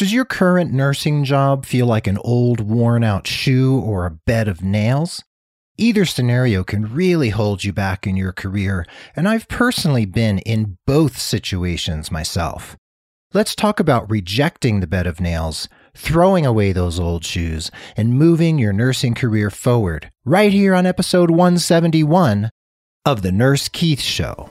Does your current nursing job feel like an old, worn out shoe or a bed of nails? Either scenario can really hold you back in your career, and I've personally been in both situations myself. Let's talk about rejecting the bed of nails, throwing away those old shoes, and moving your nursing career forward right here on episode 171 of The Nurse Keith Show.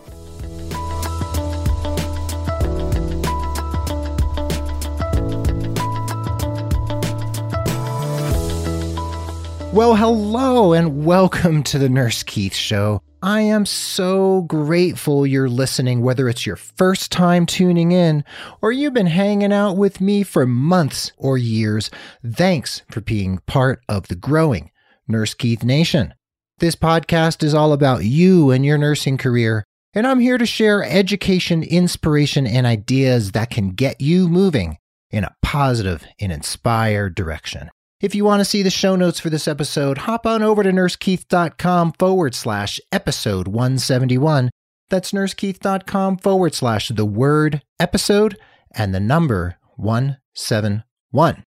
Well, hello and welcome to the Nurse Keith Show. I am so grateful you're listening, whether it's your first time tuning in or you've been hanging out with me for months or years. Thanks for being part of the growing Nurse Keith Nation. This podcast is all about you and your nursing career, and I'm here to share education, inspiration, and ideas that can get you moving in a positive and inspired direction. If you want to see the show notes for this episode, hop on over to nursekeith.com forward slash episode 171. That's nursekeith.com forward slash the word episode and the number 171.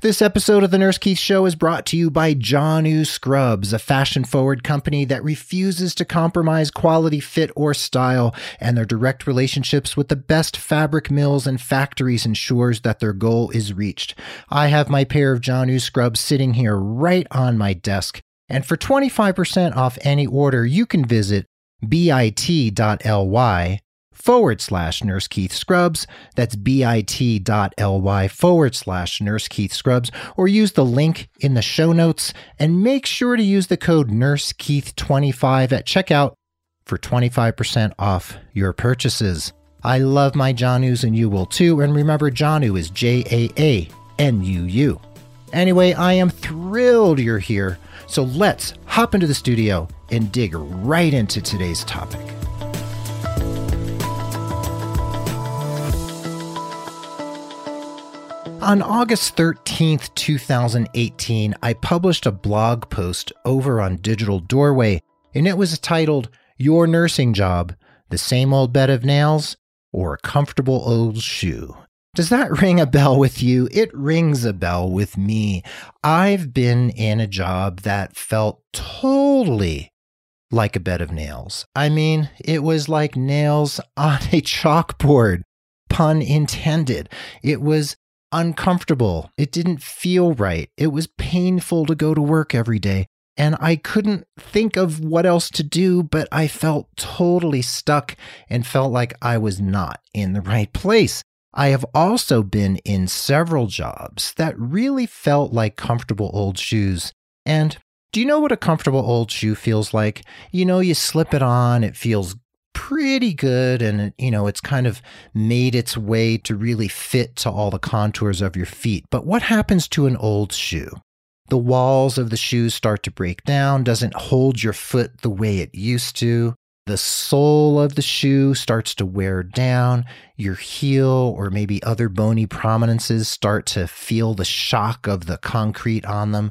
This episode of the Nurse Keith Show is brought to you by Jaanuu Scrubs, a fashion forward company that refuses to compromise quality, fit, or style, and their direct relationships with the best fabric mills and factories ensures that their goal is reached. I have my pair of Jaanuu Scrubs sitting here right on my desk, and for 25% off any order, you can visit bit.ly forward slash Nurse Keith Scrubs. That's bit.ly forward slash Nurse Keith Scrubs, or use the link in the show notes and make sure to use the code Nurse Keith 25 at checkout for 25% off your purchases. I love my Jaanuus and you will too. And remember, Jaanuu is J A A N U U. Anyway, I am thrilled you're here. So let's hop into the studio and dig right into today's topic. On August 13th, 2018, I published a blog post over on Digital Doorway, and it was titled Your Nursing Job The Same Old Bed of Nails or a Comfortable Old Shoe. Does that ring a bell with you? It rings a bell with me. I've been in a job that felt totally like a bed of nails. I mean, it was like nails on a chalkboard, pun intended. It was uncomfortable. It didn't feel right. It was painful to go to work every day. And I couldn't think of what else to do, but I felt totally stuck and felt like I was not in the right place. I have also been in several jobs that really felt like comfortable old shoes. And do you know what a comfortable old shoe feels like? You know, you slip it on, it feels pretty good and you know it's kind of made its way to really fit to all the contours of your feet. But what happens to an old shoe? The walls of the shoes start to break down. Doesn't hold your foot the way it used to? The sole of the shoe starts to wear down. Your heel or maybe other bony prominences start to feel the shock of the concrete on them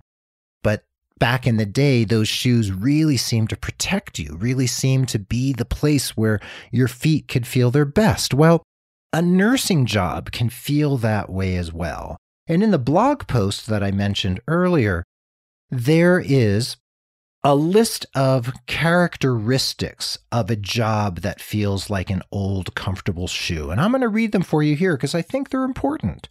back in the day, those shoes really seemed to protect you, really seemed to be the place where your feet could feel their best. Well, a nursing job can feel that way as well. And in the blog post that I mentioned earlier, there is a list of characteristics of a job that feels like an old, comfortable shoe. And I'm going to read them for you here because I think they're important.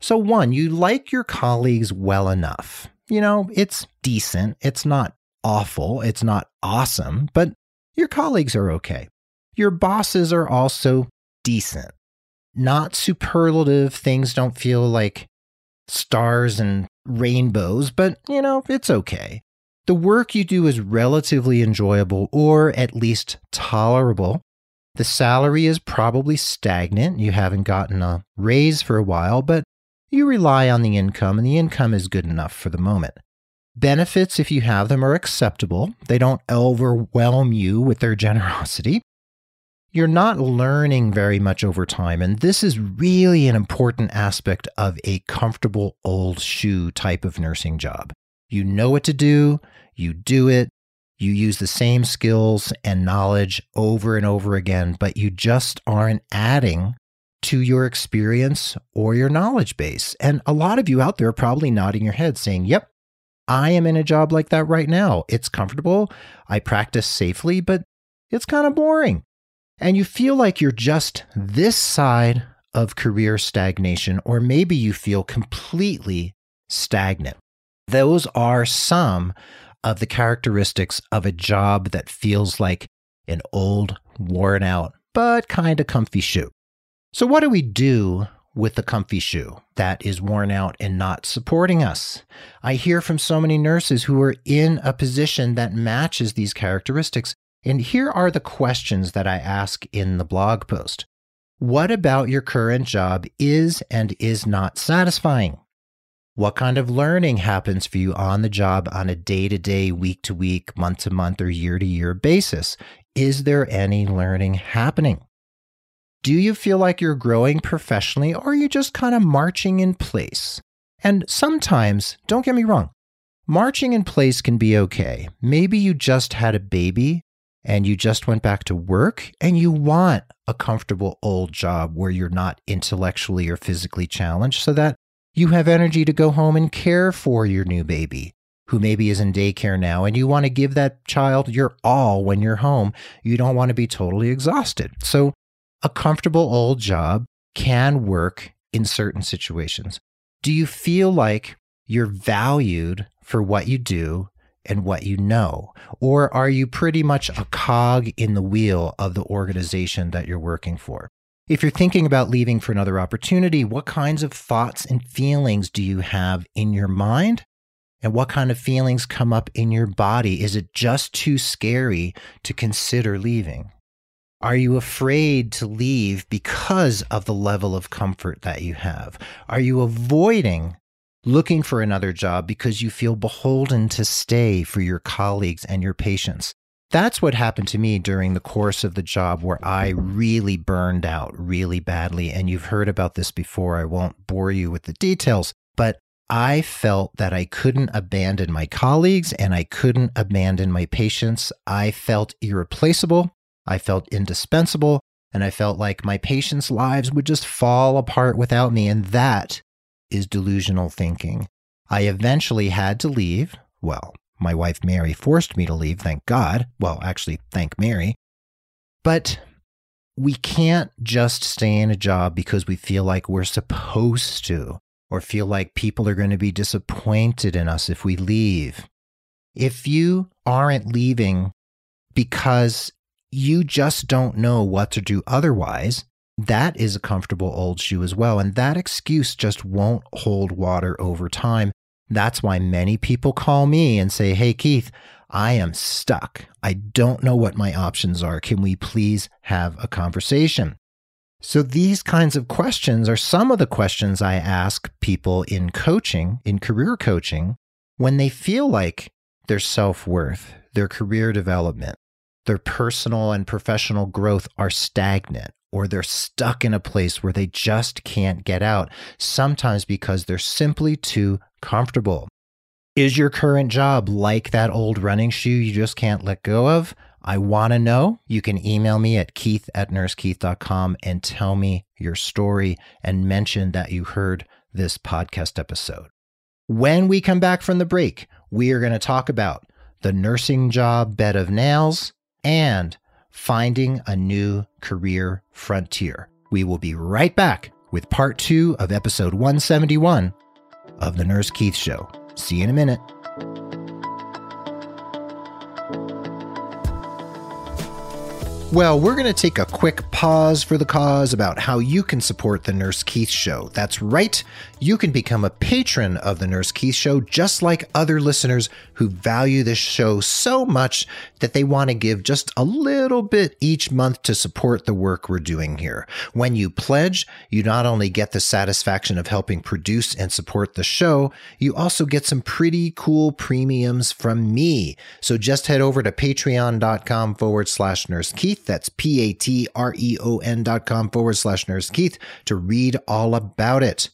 So, one, you like your colleagues well enough you know, it's decent. It's not awful. It's not awesome, but your colleagues are okay. Your bosses are also decent. Not superlative. Things don't feel like stars and rainbows, but you know, it's okay. The work you do is relatively enjoyable or at least tolerable. The salary is probably stagnant. You haven't gotten a raise for a while, but you rely on the income, and the income is good enough for the moment. Benefits, if you have them, are acceptable. They don't overwhelm you with their generosity. You're not learning very much over time, and this is really an important aspect of a comfortable old shoe type of nursing job. You know what to do, you do it, you use the same skills and knowledge over and over again, but you just aren't adding to your experience or your knowledge base. And a lot of you out there are probably nodding your head saying, Yep, I am in a job like that right now. It's comfortable. I practice safely, but it's kind of boring. And you feel like you're just this side of career stagnation, or maybe you feel completely stagnant. Those are some of the characteristics of a job that feels like an old, worn out, but kind of comfy shoe. So, what do we do with the comfy shoe that is worn out and not supporting us? I hear from so many nurses who are in a position that matches these characteristics. And here are the questions that I ask in the blog post. What about your current job is and is not satisfying? What kind of learning happens for you on the job on a day to day, week to week, month to month, or year to year basis? Is there any learning happening? Do you feel like you're growing professionally or are you just kind of marching in place? And sometimes, don't get me wrong, marching in place can be okay. Maybe you just had a baby and you just went back to work and you want a comfortable old job where you're not intellectually or physically challenged so that you have energy to go home and care for your new baby who maybe is in daycare now and you want to give that child your all when you're home. You don't want to be totally exhausted. So a comfortable old job can work in certain situations. Do you feel like you're valued for what you do and what you know? Or are you pretty much a cog in the wheel of the organization that you're working for? If you're thinking about leaving for another opportunity, what kinds of thoughts and feelings do you have in your mind? And what kind of feelings come up in your body? Is it just too scary to consider leaving? Are you afraid to leave because of the level of comfort that you have? Are you avoiding looking for another job because you feel beholden to stay for your colleagues and your patients? That's what happened to me during the course of the job where I really burned out really badly. And you've heard about this before. I won't bore you with the details, but I felt that I couldn't abandon my colleagues and I couldn't abandon my patients. I felt irreplaceable. I felt indispensable and I felt like my patients' lives would just fall apart without me. And that is delusional thinking. I eventually had to leave. Well, my wife Mary forced me to leave, thank God. Well, actually, thank Mary. But we can't just stay in a job because we feel like we're supposed to, or feel like people are going to be disappointed in us if we leave. If you aren't leaving because you just don't know what to do otherwise, that is a comfortable old shoe as well. And that excuse just won't hold water over time. That's why many people call me and say, Hey, Keith, I am stuck. I don't know what my options are. Can we please have a conversation? So, these kinds of questions are some of the questions I ask people in coaching, in career coaching, when they feel like their self worth, their career development, their personal and professional growth are stagnant or they're stuck in a place where they just can't get out, sometimes because they're simply too comfortable. Is your current job like that old running shoe you just can't let go of? I want to know. You can email me at keith at nursekeith.com and tell me your story and mention that you heard this podcast episode. When we come back from the break, we are going to talk about the nursing job bed of nails, and finding a new career frontier. We will be right back with part two of episode 171 of The Nurse Keith Show. See you in a minute. Well, we're going to take a quick pause for the cause about how you can support the Nurse Keith Show. That's right, you can become a patron of the Nurse Keith Show, just like other listeners who value this show so much that they want to give just a little bit each month to support the work we're doing here. When you pledge, you not only get the satisfaction of helping produce and support the show, you also get some pretty cool premiums from me. So just head over to patreon.com forward slash Nurse Keith That's P A T R E O N dot com forward slash Nurse Keith to read all about it.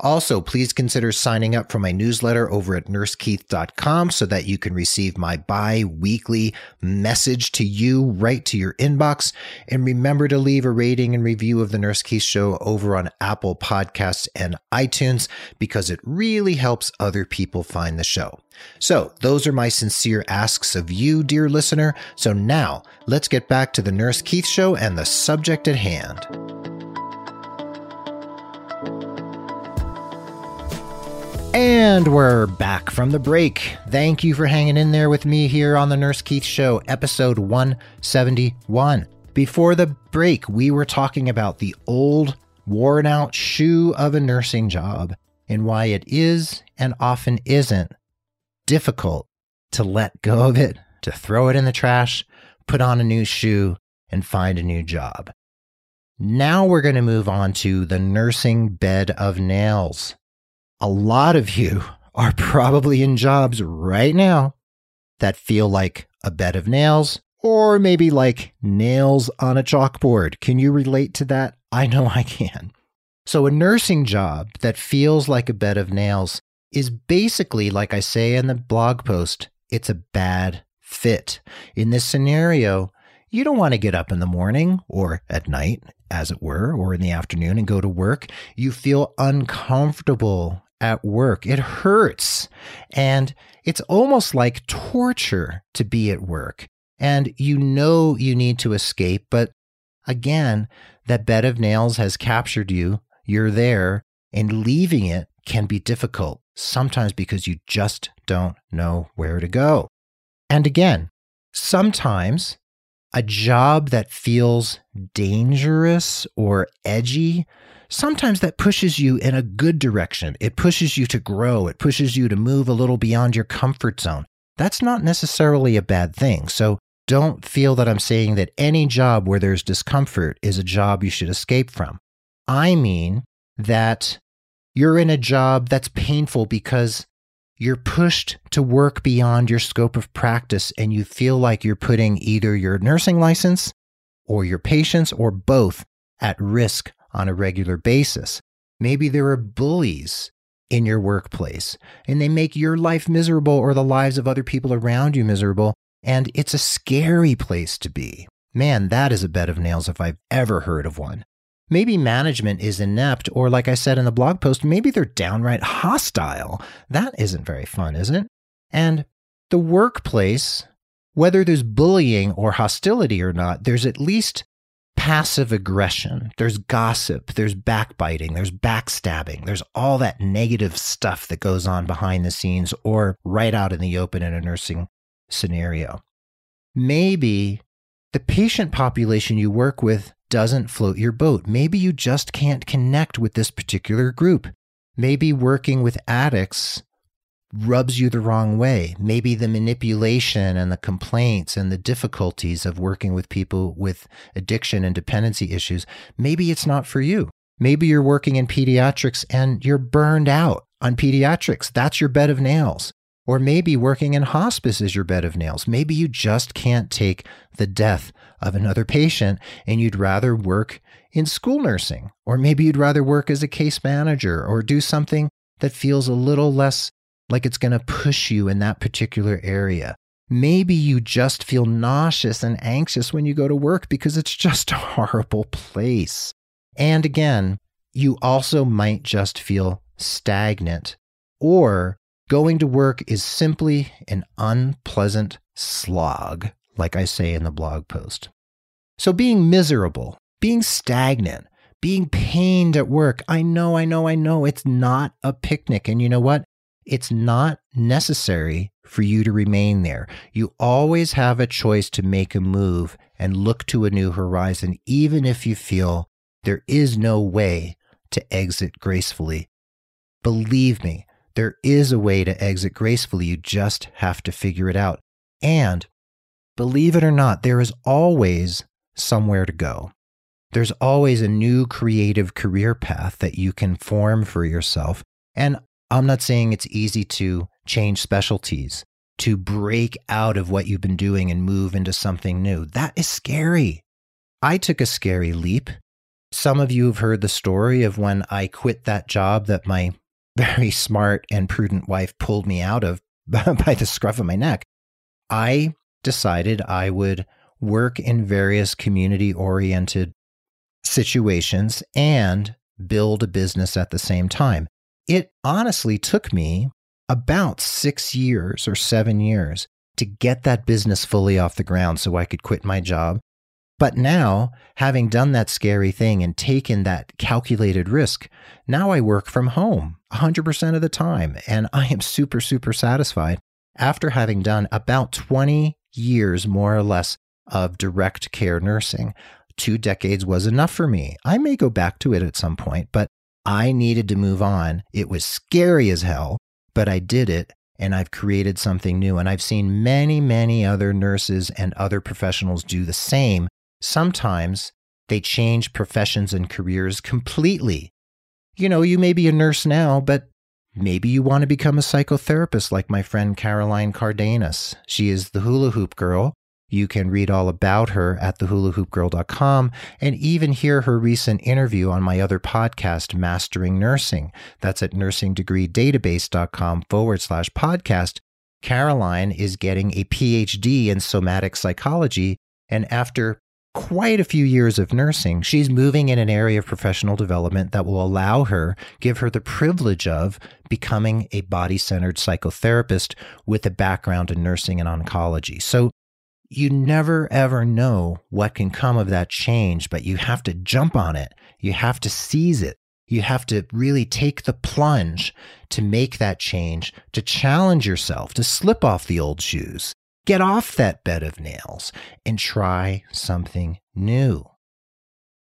Also, please consider signing up for my newsletter over at nursekeith.com so that you can receive my bi weekly message to you right to your inbox. And remember to leave a rating and review of the Nurse Keith Show over on Apple Podcasts and iTunes because it really helps other people find the show. So, those are my sincere asks of you, dear listener. So, now let's get back to the Nurse Keith Show and the subject at hand. And we're back from the break. Thank you for hanging in there with me here on the Nurse Keith Show, episode 171. Before the break, we were talking about the old, worn out shoe of a nursing job and why it is and often isn't difficult to let go of it, to throw it in the trash, put on a new shoe, and find a new job. Now we're going to move on to the nursing bed of nails a lot of you are probably in jobs right now that feel like a bed of nails or maybe like nails on a chalkboard. Can you relate to that? I know I can. So, a nursing job that feels like a bed of nails is basically, like I say in the blog post, it's a bad fit. In this scenario, you don't want to get up in the morning or at night, as it were, or in the afternoon and go to work. You feel uncomfortable at work. It hurts. And it's almost like torture to be at work. And you know you need to escape, but again, that bed of nails has captured you. You're there, and leaving it can be difficult, sometimes because you just don't know where to go. And again, sometimes a job that feels dangerous or edgy sometimes that pushes you in a good direction. It pushes you to grow, it pushes you to move a little beyond your comfort zone. That's not necessarily a bad thing. So don't feel that I'm saying that any job where there's discomfort is a job you should escape from. I mean that you're in a job that's painful because you're pushed to work beyond your scope of practice and you feel like you're putting either your nursing license or your patients or both at risk on a regular basis. Maybe there are bullies in your workplace and they make your life miserable or the lives of other people around you miserable. And it's a scary place to be. Man, that is a bed of nails if I've ever heard of one. Maybe management is inept, or like I said in the blog post, maybe they're downright hostile. That isn't very fun, is it? And the workplace, whether there's bullying or hostility or not, there's at least passive aggression, there's gossip, there's backbiting, there's backstabbing, there's all that negative stuff that goes on behind the scenes or right out in the open in a nursing scenario. Maybe the patient population you work with doesn't float your boat. Maybe you just can't connect with this particular group. Maybe working with addicts rubs you the wrong way. Maybe the manipulation and the complaints and the difficulties of working with people with addiction and dependency issues, maybe it's not for you. Maybe you're working in pediatrics and you're burned out on pediatrics. That's your bed of nails. Or maybe working in hospice is your bed of nails. Maybe you just can't take the death of another patient and you'd rather work in school nursing. Or maybe you'd rather work as a case manager or do something that feels a little less like it's going to push you in that particular area. Maybe you just feel nauseous and anxious when you go to work because it's just a horrible place. And again, you also might just feel stagnant or going to work is simply an unpleasant slog, like I say in the blog post. So being miserable, being stagnant, being pained at work, I know, I know, I know it's not a picnic. And you know what? it's not necessary for you to remain there. You always have a choice to make a move and look to a new horizon, even if you feel there is no way to exit gracefully. Believe me, there is a way to exit gracefully. You just have to figure it out. And believe it or not, there is always somewhere to go. There's always a new creative career path that you can form for yourself. And I'm not saying it's easy to change specialties, to break out of what you've been doing and move into something new. That is scary. I took a scary leap Some of you have heard the story of when I quit that job that my very smart and prudent wife pulled me out of by the scruff of my neck. I decided I would work in various community oriented situations and build a business at the same time. It honestly took me about six years or seven years to get that business fully off the ground so I could quit my job. But now, having done that scary thing and taken that calculated risk, now I work from home 100% of the time. And I am super, super satisfied after having done about 20 years, more or less, of direct care nursing. Two decades was enough for me. I may go back to it at some point, but I needed to move on. It was scary as hell, but I did it and I've created something new. And I've seen many, many other nurses and other professionals do the same. Sometimes they change professions and careers completely. You know, you may be a nurse now, but maybe you want to become a psychotherapist like my friend Caroline Cardenas. She is the hula hoop girl you can read all about her at thehulahoopgirl.com and even hear her recent interview on my other podcast, Mastering Nursing. That's at nursingdegreedatabase.com forward slash podcast. Caroline is getting a PhD in somatic psychology. And after quite a few years of nursing, she's moving in an area of professional development that will allow her, give her the privilege of becoming a body centered psychotherapist with a background in nursing and oncology. So you never ever know what can come of that change, but you have to jump on it. You have to seize it. You have to really take the plunge to make that change, to challenge yourself, to slip off the old shoes, get off that bed of nails, and try something new.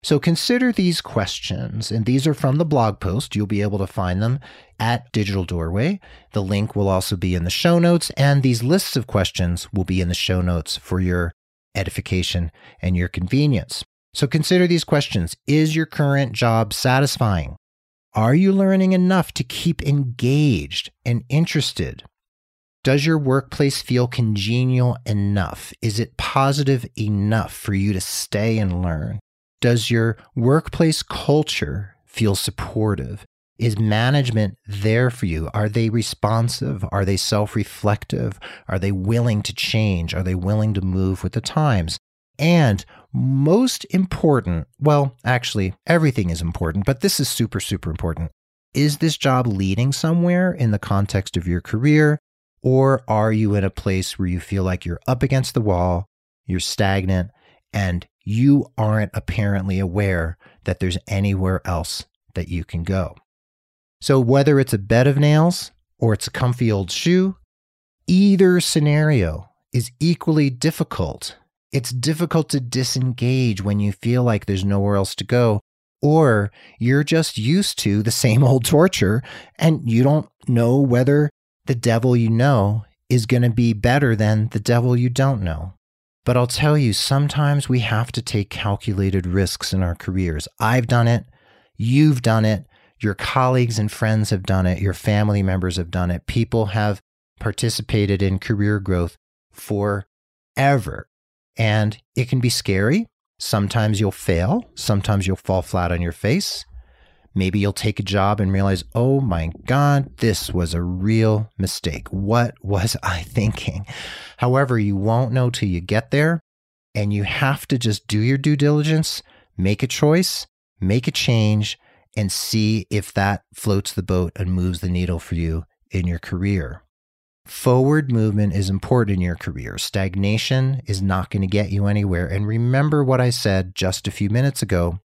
So consider these questions, and these are from the blog post. You'll be able to find them at Digital Doorway. The link will also be in the show notes, and these lists of questions will be in the show notes for your edification and your convenience. So consider these questions Is your current job satisfying? Are you learning enough to keep engaged and interested? Does your workplace feel congenial enough? Is it positive enough for you to stay and learn? Does your workplace culture feel supportive? Is management there for you? Are they responsive? Are they self reflective? Are they willing to change? Are they willing to move with the times? And most important, well, actually, everything is important, but this is super, super important. Is this job leading somewhere in the context of your career? Or are you in a place where you feel like you're up against the wall, you're stagnant, and you aren't apparently aware that there's anywhere else that you can go. So, whether it's a bed of nails or it's a comfy old shoe, either scenario is equally difficult. It's difficult to disengage when you feel like there's nowhere else to go, or you're just used to the same old torture and you don't know whether the devil you know is going to be better than the devil you don't know. But I'll tell you, sometimes we have to take calculated risks in our careers. I've done it. You've done it. Your colleagues and friends have done it. Your family members have done it. People have participated in career growth forever. And it can be scary. Sometimes you'll fail. Sometimes you'll fall flat on your face. Maybe you'll take a job and realize, oh my God, this was a real mistake. What was I thinking? However, you won't know till you get there. And you have to just do your due diligence, make a choice, make a change, and see if that floats the boat and moves the needle for you in your career. Forward movement is important in your career. Stagnation is not going to get you anywhere. And remember what I said just a few minutes ago.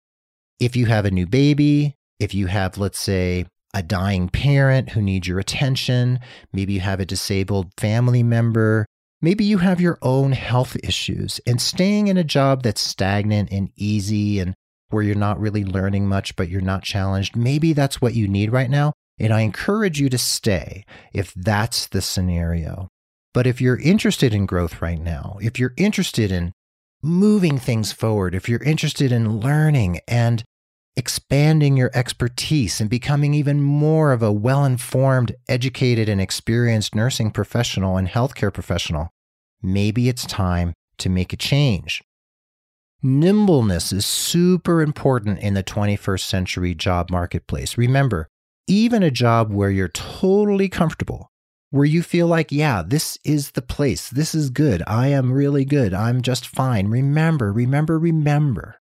If you have a new baby, if you have, let's say, a dying parent who needs your attention, maybe you have a disabled family member, maybe you have your own health issues, and staying in a job that's stagnant and easy and where you're not really learning much, but you're not challenged, maybe that's what you need right now. And I encourage you to stay if that's the scenario. But if you're interested in growth right now, if you're interested in moving things forward, if you're interested in learning and expanding your expertise and becoming even more of a well informed, educated, and experienced nursing professional and healthcare professional, maybe it's time to make a change. Nimbleness is super important in the 21st century job marketplace. Remember, even a job where you're totally comfortable, where you feel like, yeah, this is the place, this is good, I am really good, I'm just fine. Remember, remember, remember.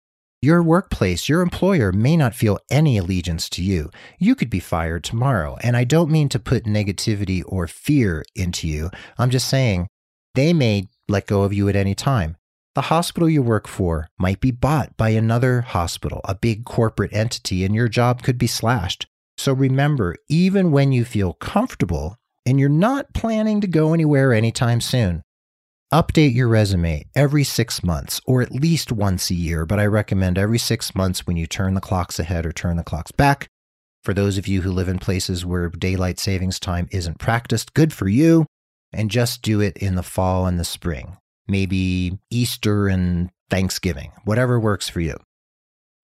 Your workplace, your employer may not feel any allegiance to you. You could be fired tomorrow. And I don't mean to put negativity or fear into you. I'm just saying they may let go of you at any time. The hospital you work for might be bought by another hospital, a big corporate entity, and your job could be slashed. So remember, even when you feel comfortable and you're not planning to go anywhere anytime soon, update your resume every six months or at least once a year. But I recommend every six months when you turn the clocks ahead or turn the clocks back. For those of you who live in places where daylight savings time isn't practiced, good for you. And just do it in the fall and the spring maybe Easter and Thanksgiving, whatever works for you.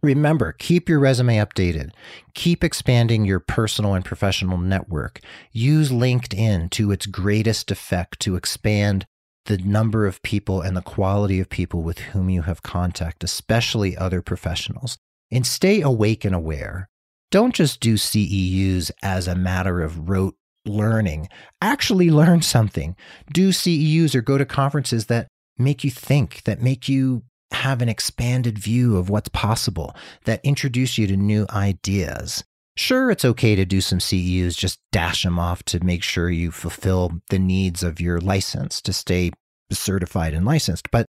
Remember, keep your resume updated. Keep expanding your personal and professional network. Use LinkedIn to its greatest effect to expand the number of people and the quality of people with whom you have contact, especially other professionals. And stay awake and aware. Don't just do CEUs as a matter of rote learning. Actually learn something. Do CEUs or go to conferences that make you think, that make you have an expanded view of what's possible, that introduce you to new ideas. Sure, it's okay to do some CEUs, just dash them off to make sure you fulfill the needs of your license to stay certified and licensed. But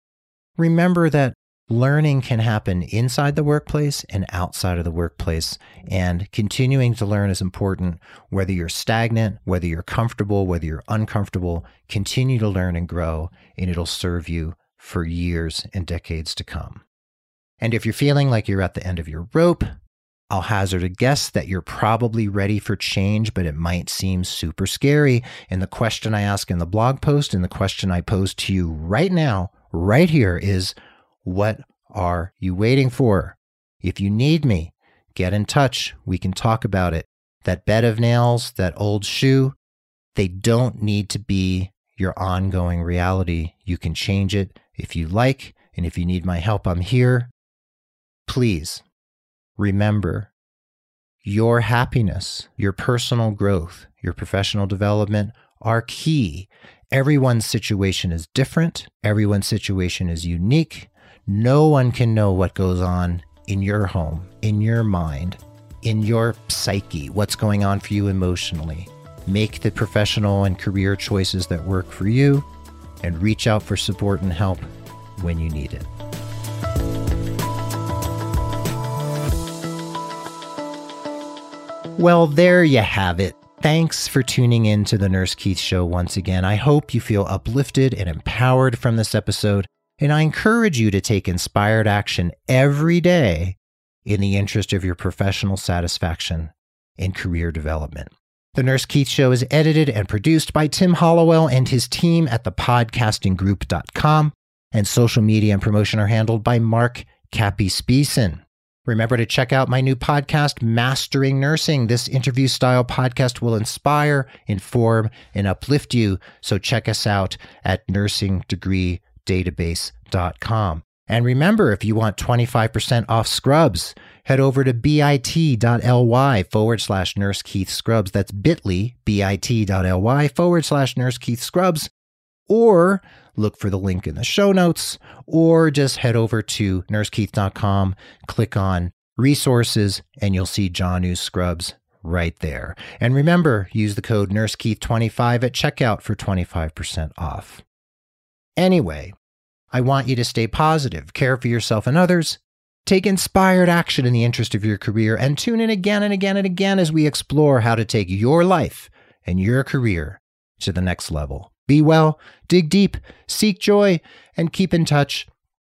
remember that learning can happen inside the workplace and outside of the workplace. And continuing to learn is important, whether you're stagnant, whether you're comfortable, whether you're uncomfortable. Continue to learn and grow, and it'll serve you for years and decades to come. And if you're feeling like you're at the end of your rope, I'll hazard a guess that you're probably ready for change, but it might seem super scary. And the question I ask in the blog post and the question I pose to you right now, right here is what are you waiting for? If you need me, get in touch. We can talk about it. That bed of nails, that old shoe, they don't need to be your ongoing reality. You can change it if you like. And if you need my help, I'm here. Please remember your happiness, your personal growth, your professional development are key. Everyone's situation is different. Everyone's situation is unique. No one can know what goes on in your home, in your mind, in your psyche, what's going on for you emotionally. Make the professional and career choices that work for you and reach out for support and help when you need it. Well, there you have it. Thanks for tuning in to the Nurse Keith Show once again. I hope you feel uplifted and empowered from this episode. And I encourage you to take inspired action every day in the interest of your professional satisfaction and career development. The Nurse Keith Show is edited and produced by Tim Hollowell and his team at thepodcastinggroup.com, and social media and promotion are handled by Mark Cappy Speeson. Remember to check out my new podcast, Mastering Nursing. This interview style podcast will inspire, inform, and uplift you. So check us out at Nursing Degree database.com. And remember, if you want 25% off scrubs, head over to bit.ly forward slash nurse Keith Scrubs. That's bit.ly, bit.ly forward slash nurse Keith Scrubs. Or look for the link in the show notes, or just head over to nursekeith.com, click on resources, and you'll see Jaanuu Scrubs right there. And remember, use the code NurseKeith25 at checkout for 25% off. Anyway, I want you to stay positive, care for yourself and others, take inspired action in the interest of your career, and tune in again and again and again as we explore how to take your life and your career to the next level. Be well, dig deep, seek joy, and keep in touch.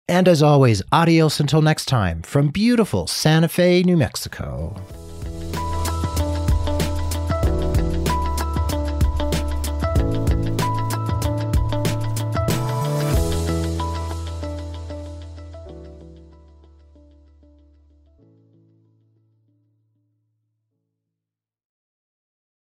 And as always, adios until next time from beautiful Santa Fe, New Mexico.